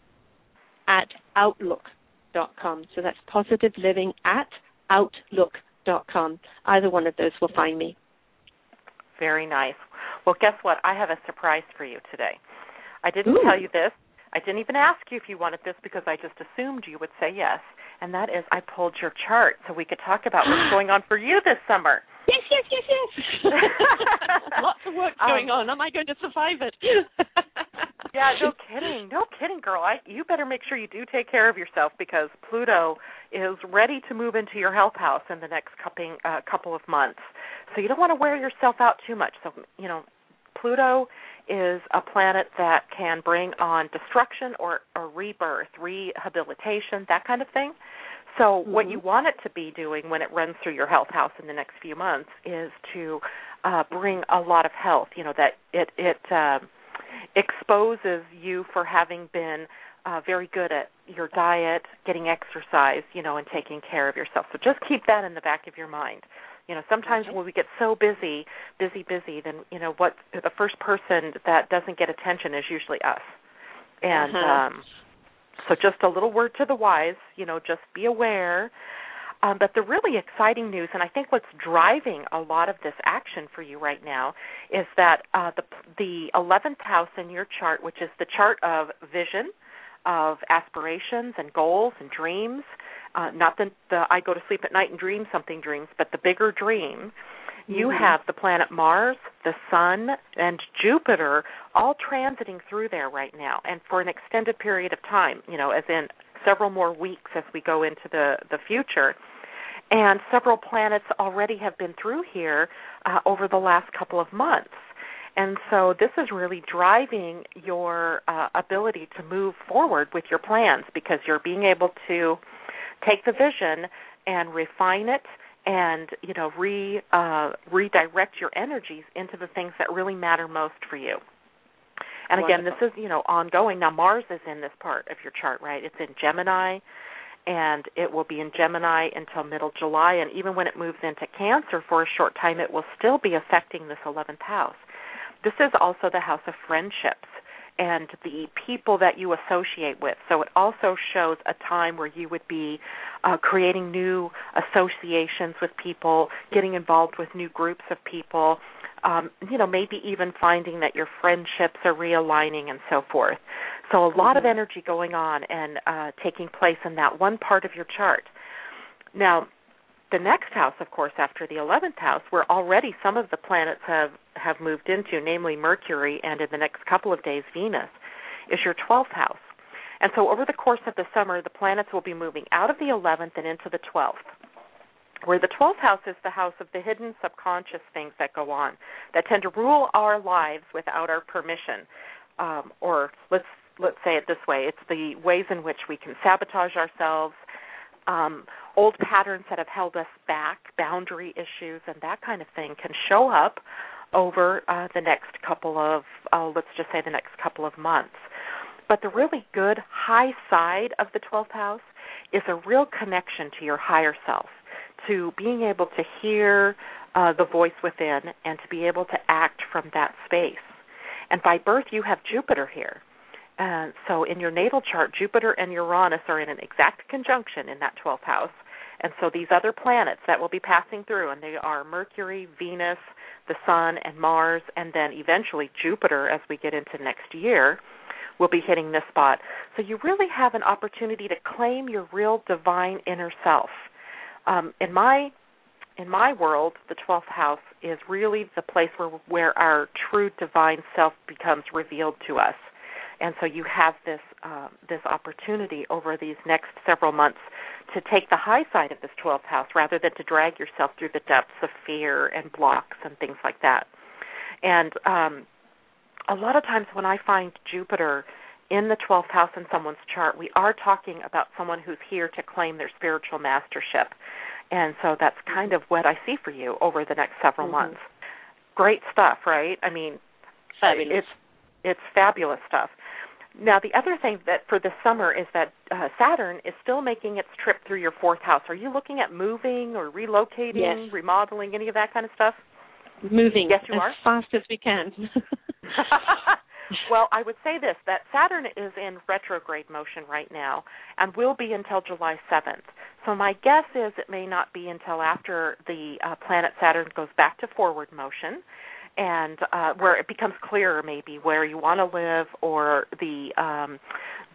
at outlook.com. So that's positive living at outlook.com. Either one of those will find me. Very nice. Well, guess what? I have a surprise for you today. I didn't Ooh. tell you this, I didn't even ask you if you wanted this because I just assumed you would say yes. And that is, I pulled your chart so we could talk about what's [gasps] going on for you this summer. Yes, yes, yes, yes. [laughs] Lots of work going um, on. Am I going to survive it? [laughs] yeah, no kidding, no kidding, girl. I, you better make sure you do take care of yourself because Pluto is ready to move into your health house in the next couple uh, couple of months. So you don't want to wear yourself out too much. So you know, Pluto is a planet that can bring on destruction or, or rebirth, rehabilitation, that kind of thing. So, mm-hmm. what you want it to be doing when it runs through your health house in the next few months is to uh, bring a lot of health. You know that it it uh, exposes you for having been uh, very good at your diet, getting exercise, you know, and taking care of yourself. So just keep that in the back of your mind. You know, sometimes when we get so busy, busy, busy, then you know what the first person that doesn't get attention is usually us. And uh-huh. um so just a little word to the wise, you know, just be aware. Um, but the really exciting news, and I think what's driving a lot of this action for you right now, is that uh, the the eleventh house in your chart, which is the chart of vision, of aspirations and goals and dreams, uh, not the, the I go to sleep at night and dream something dreams, but the bigger dream. You mm-hmm. have the planet Mars, the Sun, and Jupiter all transiting through there right now, and for an extended period of time. You know, as in several more weeks as we go into the the future. And several planets already have been through here uh, over the last couple of months. And so this is really driving your uh, ability to move forward with your plans because you're being able to take the vision and refine it and you know re uh, redirect your energies into the things that really matter most for you. And again, Wonderful. this is you know ongoing. Now Mars is in this part of your chart, right? It's in Gemini, and it will be in Gemini until middle July. And even when it moves into Cancer for a short time, it will still be affecting this 11th house. This is also the house of friendships and the people that you associate with. So it also shows a time where you would be uh, creating new associations with people, getting involved with new groups of people. Um, you know, maybe even finding that your friendships are realigning and so forth. So a lot of energy going on and uh, taking place in that one part of your chart. Now, the next house, of course, after the 11th house, where already some of the planets have, have moved into, namely Mercury and in the next couple of days, Venus, is your 12th house. And so over the course of the summer, the planets will be moving out of the 11th and into the 12th. Where the 12th house is the house of the hidden subconscious things that go on, that tend to rule our lives without our permission. Um, or let's let's say it this way: it's the ways in which we can sabotage ourselves, um, old patterns that have held us back, boundary issues, and that kind of thing can show up over uh, the next couple of, uh, let's just say, the next couple of months. But the really good high side of the 12th house is a real connection to your higher self, to being able to hear uh, the voice within and to be able to act from that space. And by birth, you have Jupiter here. Uh, so in your natal chart, Jupiter and Uranus are in an exact conjunction in that 12th house. And so these other planets that will be passing through, and they are Mercury, Venus, the Sun, and Mars, and then eventually Jupiter as we get into next year, will be hitting this spot. So you really have an opportunity to claim your real divine inner self. Um, in my in my world, the 12th house is really the place where where our true divine self becomes revealed to us and so you have this uh, this opportunity over these next several months to take the high side of this 12th house rather than to drag yourself through the depths of fear and blocks and things like that. And um, a lot of times when I find Jupiter in the 12th house in someone's chart, we are talking about someone who's here to claim their spiritual mastership. And so that's kind of what I see for you over the next several mm-hmm. months. Great stuff, right? I mean, fabulous. It's it's fabulous stuff. Now, the other thing that for the summer is that uh, Saturn is still making its trip through your fourth house. Are you looking at moving or relocating, yes. remodeling, any of that kind of stuff? Moving yes, you as are? fast as we can. [laughs] [laughs] well, I would say this that Saturn is in retrograde motion right now and will be until July 7th. So my guess is it may not be until after the uh, planet Saturn goes back to forward motion and uh, where it becomes clearer maybe where you want to live or the um,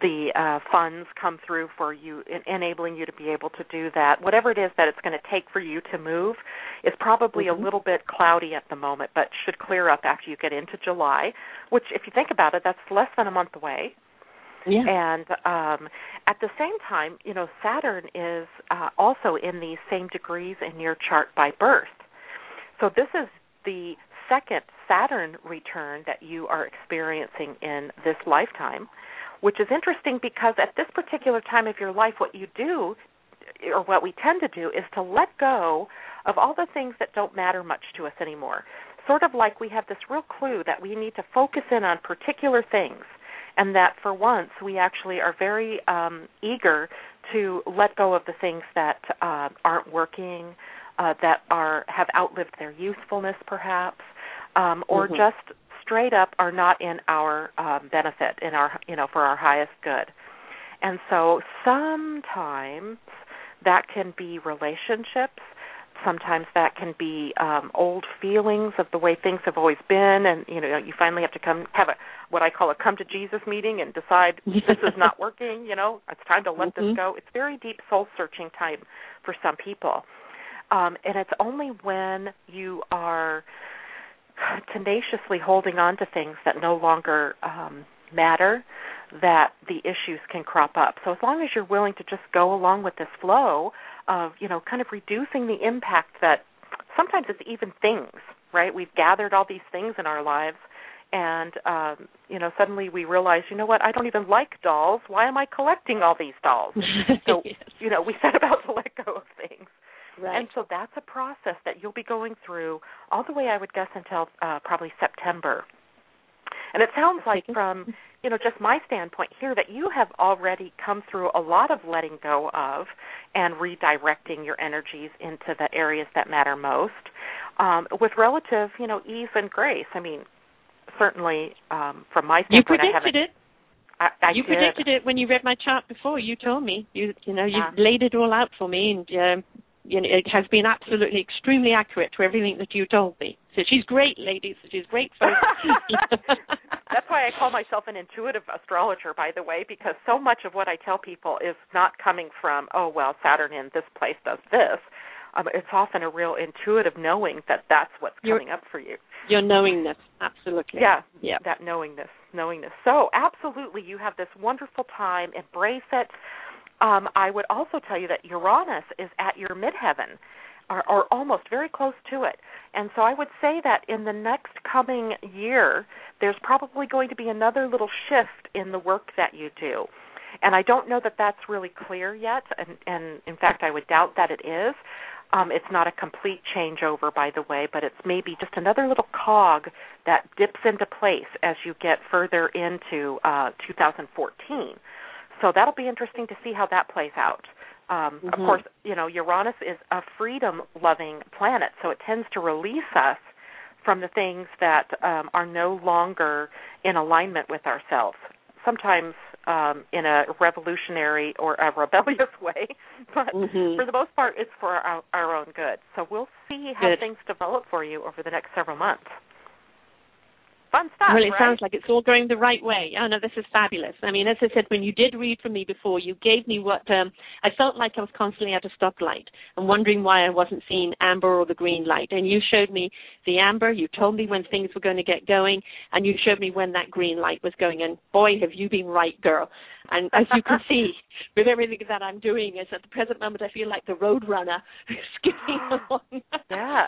the uh, funds come through for you in, enabling you to be able to do that whatever it is that it's going to take for you to move is probably mm-hmm. a little bit cloudy at the moment but should clear up after you get into July which if you think about it that's less than a month away yeah. And um, at the same time, you know, Saturn is uh, also in these same degrees in your chart by birth. So this is the second Saturn return that you are experiencing in this lifetime, which is interesting because at this particular time of your life, what you do, or what we tend to do, is to let go of all the things that don't matter much to us anymore. Sort of like we have this real clue that we need to focus in on particular things, and that for once we actually are very um, eager to let go of the things that uh, aren't working, uh, that are have outlived their usefulness, perhaps, um, or mm-hmm. just straight up are not in our um, benefit, in our you know for our highest good. And so sometimes that can be relationships. Sometimes that can be um, old feelings of the way things have always been, and you know you finally have to come have a what I call a come to Jesus meeting and decide [laughs] this is not working. You know, it's time to let mm-hmm. this go. It's very deep soul searching time for some people, um, and it's only when you are tenaciously holding on to things that no longer um, matter that the issues can crop up. So as long as you're willing to just go along with this flow of, you know, kind of reducing the impact that sometimes it's even things, right? We've gathered all these things in our lives and um you know suddenly we realize you know what i don't even like dolls why am i collecting all these dolls [laughs] so yes. you know we set about to let go of things Right. and so that's a process that you'll be going through all the way i would guess until uh probably september and it sounds like from you know just my standpoint here that you have already come through a lot of letting go of and redirecting your energies into the areas that matter most um, with relative you know ease and grace. I mean, certainly um, from my you standpoint, I predicted haven't. it. I, I you did. predicted it when you read my chart before. You told me. You you know you Yeah. laid it all out for me, and um, you know, it has been absolutely extremely accurate to everything that you told me. So she's great, ladies. She's great folks. [laughs] That's why I call myself an intuitive astrologer, by the way, because so much of what I tell people is not coming from, oh, well, Saturn in this place does this. Um, it's often a real intuitive knowing that that's what's You're- coming up for you. Your knowingness, absolutely. Yeah, Yeah. that knowingness, knowingness. So absolutely, you have this wonderful time. Embrace it. Um, I would also tell you that Uranus is at your midheaven, or, or almost very close to it. And so I would say that in the next coming year, there's probably going to be another little shift in the work that you do. And I don't know that that's really clear yet, and, and in fact, I would doubt that it is. Um, it's not a complete changeover, by the way, but it's maybe just another little cog that dips into place as you get further into uh, 2014. So that'll be interesting to see how that plays out. Um, Of Mhm. course, you know Uranus is a freedom-loving planet, so it tends to release us from the things that um, are no longer in alignment with ourselves. Sometimes um, in a revolutionary or a [laughs] rebellious way, but Mhm. for the most part, it's for our, our own good. So we'll see how Good. things develop for you over the next several months. Fun stuff, Well, it right? sounds like it's all going the right way. Oh no, this is fabulous. I mean, as I said, when you did read from me before, you gave me what um, I felt like I was constantly at a stoplight and wondering why I wasn't seeing amber or the green light. And you showed me the amber. You told me when things were going to get going, and you showed me when that green light was going. And boy, have you been right, girl. And as you can see, [laughs] with everything that I'm doing, is at the present moment I feel like the road runner skipping [laughs] along. [laughs] Yeah.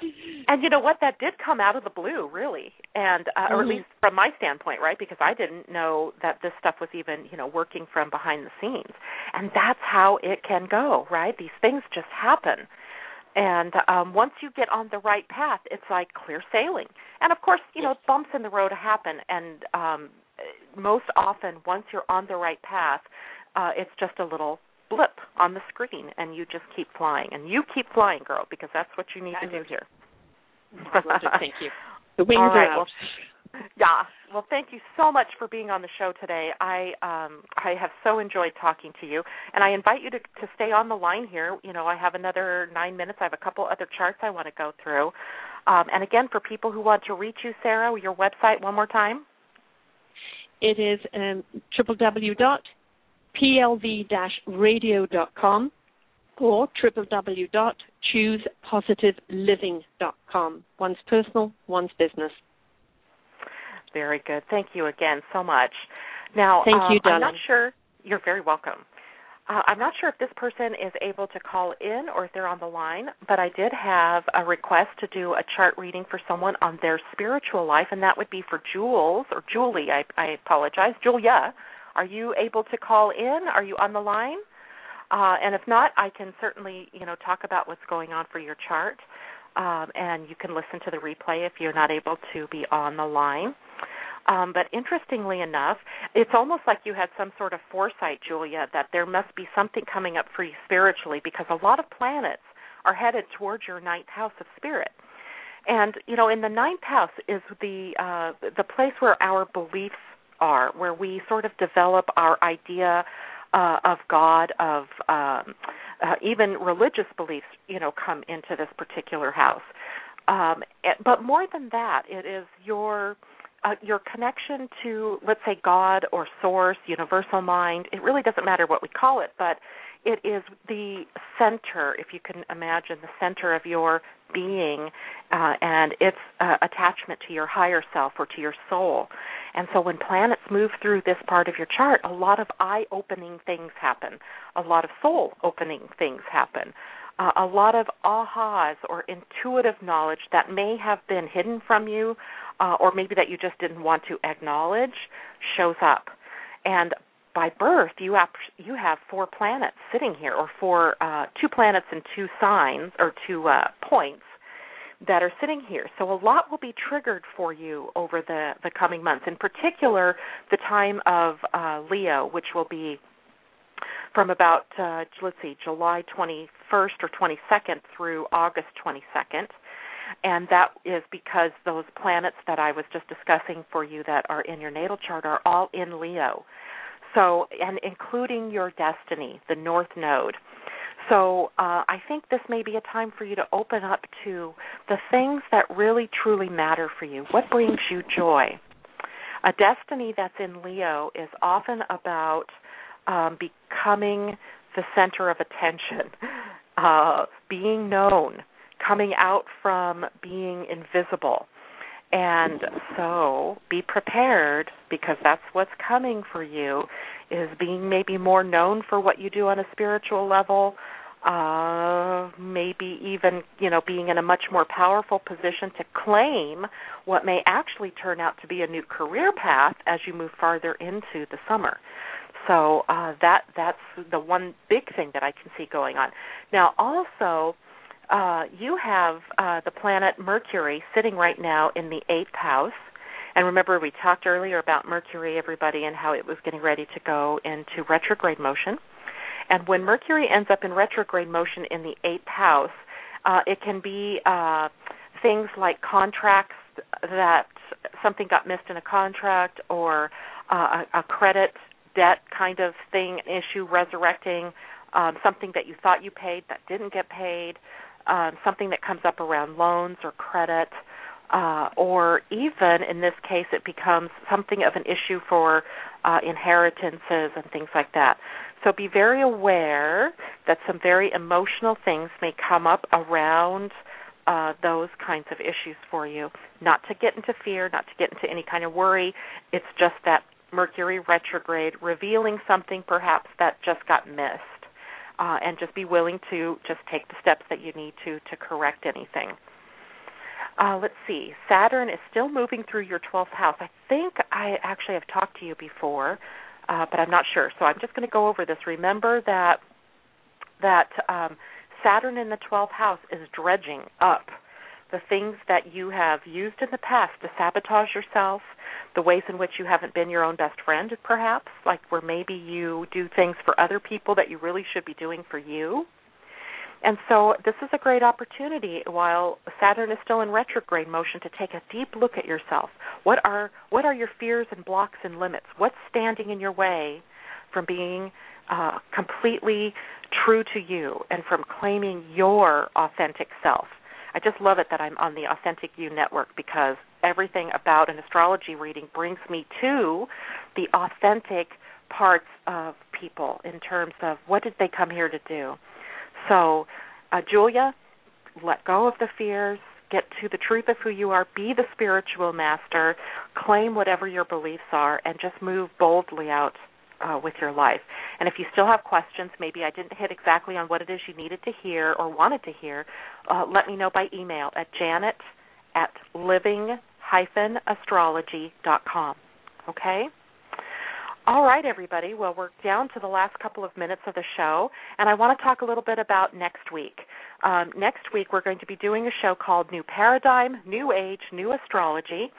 And you know what? That did come out of the blue, really, and uh, Mhm. Least from my standpoint, right? Because I didn't know that this stuff was even, you know, working from behind the scenes, and that's how it can go, right? These things just happen, and um, once you get on the right path, it's like clear sailing. And of course, you know, bumps in the road happen, and um, most often, once you're on the right path, uh, it's just a little blip on the screen, and you just keep flying, and you keep flying, girl, because that's what you need to do here. Thank you. [laughs] The wings All right, are out. [laughs] yeah. Well, thank you so much for being on the show today. I um I have so enjoyed talking to you, and I invite you to to stay on the line here. You know, I have another nine minutes. I have a couple other charts I want to go through. Um, and again, for people who want to reach you, Sara, your website one more time. It is um, www.plv-radio.com or www.choosepositiveliving.com. One's personal, one's business. Very good. Thank you again so much. Now, Thank um, you, I'm not sure. You're very welcome. Uh, I'm not sure if this person is able to call in or if they're on the line, but I did have a request to do a chart reading for someone on their spiritual life, and that would be for Jules or Julie. I, I apologize, Julia. Are you able to call in? Are you on the line? Uh, and if not, I can certainly, you know, talk about what's going on for your chart, um, and you can listen to the replay if you're not able to be on the line. Um, but interestingly enough, it's almost like you had some sort of foresight, Julia, that there must be something coming up for you spiritually because a lot of planets are headed towards your ninth house of spirit. And you know, in the ninth house is the uh, the place where our beliefs are, where we sort of develop our idea uh, of God, of um, uh, even religious beliefs, you know, come into this particular house. Um, it- but more than that, it is your uh, your connection to, let's say, God or Source, Universal Mind. It really doesn't matter what we call it, but it is the center, if you can imagine, the center of your being uh, and its uh, attachment to your higher self or to your soul. And so when planets move through this part of your chart, a lot of eye opening things happen, a lot of soul opening things happen. uh, a lot of ahas or intuitive knowledge that may have been hidden from you, uh, or maybe that you just didn't want to acknowledge, shows up. And by birth, you have you have four planets sitting here, or four uh, two planets and two signs or two uh, points that are sitting here. So a lot will be triggered for you over the the coming months. In particular, the time of uh, Leo, which will be from about uh, let's see, July 21st or 22nd through August 22nd. And that is because those planets that I was just discussing for you that are in your natal chart are all in Leo. So, and including your destiny, the North Node. So, uh, I think this may be a time for you to open up to the things that really truly matter for you. What brings you joy? A destiny that's in Leo is often about um, becoming the center of attention, [laughs] uh, being known, coming out from being invisible. And so be prepared because that's what's coming for you is being maybe more known for what you do on a spiritual level, uh maybe even, you know, being in a much more powerful position to claim what may actually turn out to be a new career path as you move farther into the summer. So uh that that's the one big thing that I can see going on. Now also uh, you have uh, the planet Mercury sitting right now in the eighth house. And remember, we talked earlier about Mercury, everybody, and how it was getting ready to go into retrograde motion. And when Mercury ends up in retrograde motion in the eighth house, uh, it can be uh, things like contracts that something got missed in a contract or uh, a, a credit debt kind of thing, issue resurrecting, um, something that you thought you paid that didn't get paid, um, something that comes up around loans or credit, uh, or even in this case, it becomes something of an issue for uh, inheritances and things like that. So be very aware that some very emotional things may come up around uh, those kinds of issues for you. Not to get into fear, not to get into any kind of worry. It's just that Mercury retrograde revealing something perhaps that just got missed uh, and just be willing to just take the steps that you need to to correct anything. Uh, let's see. Saturn is still moving through your 12th house. I think I actually have talked to you before, uh, but I'm not sure. So I'm just going to go over this. Remember that that um, Saturn in the 12th house is dredging up the things that you have used in the past to sabotage yourself, the ways in which you haven't been your own best friend, perhaps, like where maybe you do things for other people that you really should be doing for you. And so this is a great opportunity while Saturn is still in retrograde motion to take a deep look at yourself. What are what are your fears and blocks and limits? What's standing in your way from being uh, completely true to you and from claiming your authentic self? I just love it that I'm on the Authentic You network because everything about an astrology reading brings me to the authentic parts of people in terms of what did they come here to do. So, uh, Julia, let go of the fears, get to the truth of who you are, be the spiritual master, claim whatever your beliefs are, and just move boldly out uh, with your life. And if you still have questions, maybe I didn't hit exactly on what it is you needed to hear or wanted to hear, uh, let me know by email at janet at living-astrology.com. Okay? All right, everybody. Well, we're down to the last couple of minutes of the show, and I want to talk a little bit about next week. Um, next week, we're going to be doing a show called New Paradigm, New Age, New Astrology,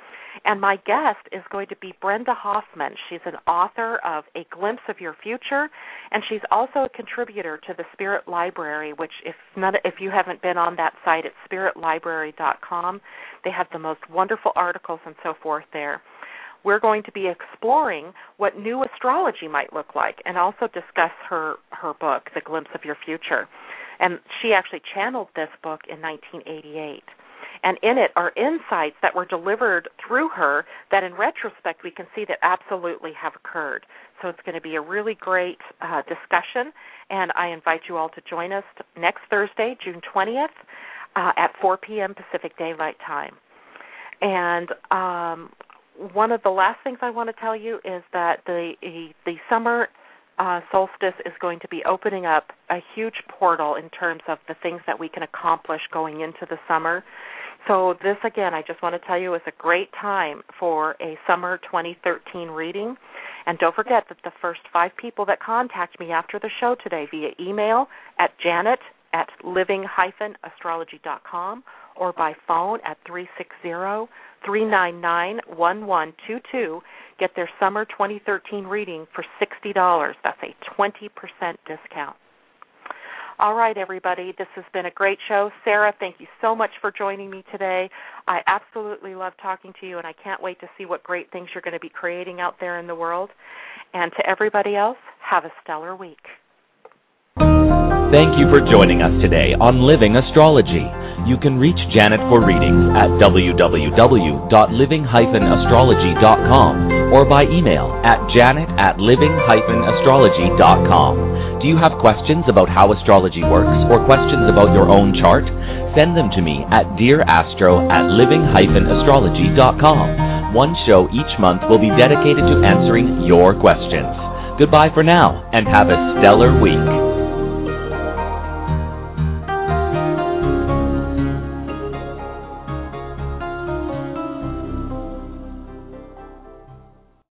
and my guest is going to be Brenda Hoffman. She's an author of A Glimpse of Your Future, and she's also a contributor to the Spirit Library, which, if not, if you haven't been on that site, it's spiritlibrary.com. They have the most wonderful articles and so forth there we're going to be exploring what new astrology might look like and also discuss her her book the glimpse of your future. And she actually channeled this book in 1988 and in it are insights that were delivered through her that in retrospect we can see that absolutely have occurred. So it's going to be a really great uh, discussion. And i invite you all to join us next thursday june 20th uh, at 4 p.m pacific daylight time. And um, one of the last things I want to tell you is that the the summer uh, solstice is going to be opening up a huge portal in terms of the things that we can accomplish going into the summer. So, this again, I just want to tell you is a great time for a summer 2013 reading. And don't forget that the first five people that contact me after the show today via email at janet at living-astrology.com or by phone at 360-399-1122 get their summer 2013 reading for $60. That's a 20% discount. All right, everybody, this has been a great show. Sara, thank you so much for joining me today. I absolutely love talking to you, and I can't wait to see what great things you're going to be creating out there in the world. And to everybody else, have a stellar week. Thank you for joining us today on Living Astrology. You can reach Janet for readings at www.living-astrology.com or by email at janet at living-astrology.com. Do you have questions about how astrology works or questions about your own chart? Send them to me at dearastro at living-astrology.com. One show each month will be dedicated to answering your questions. Goodbye for now and have a stellar week.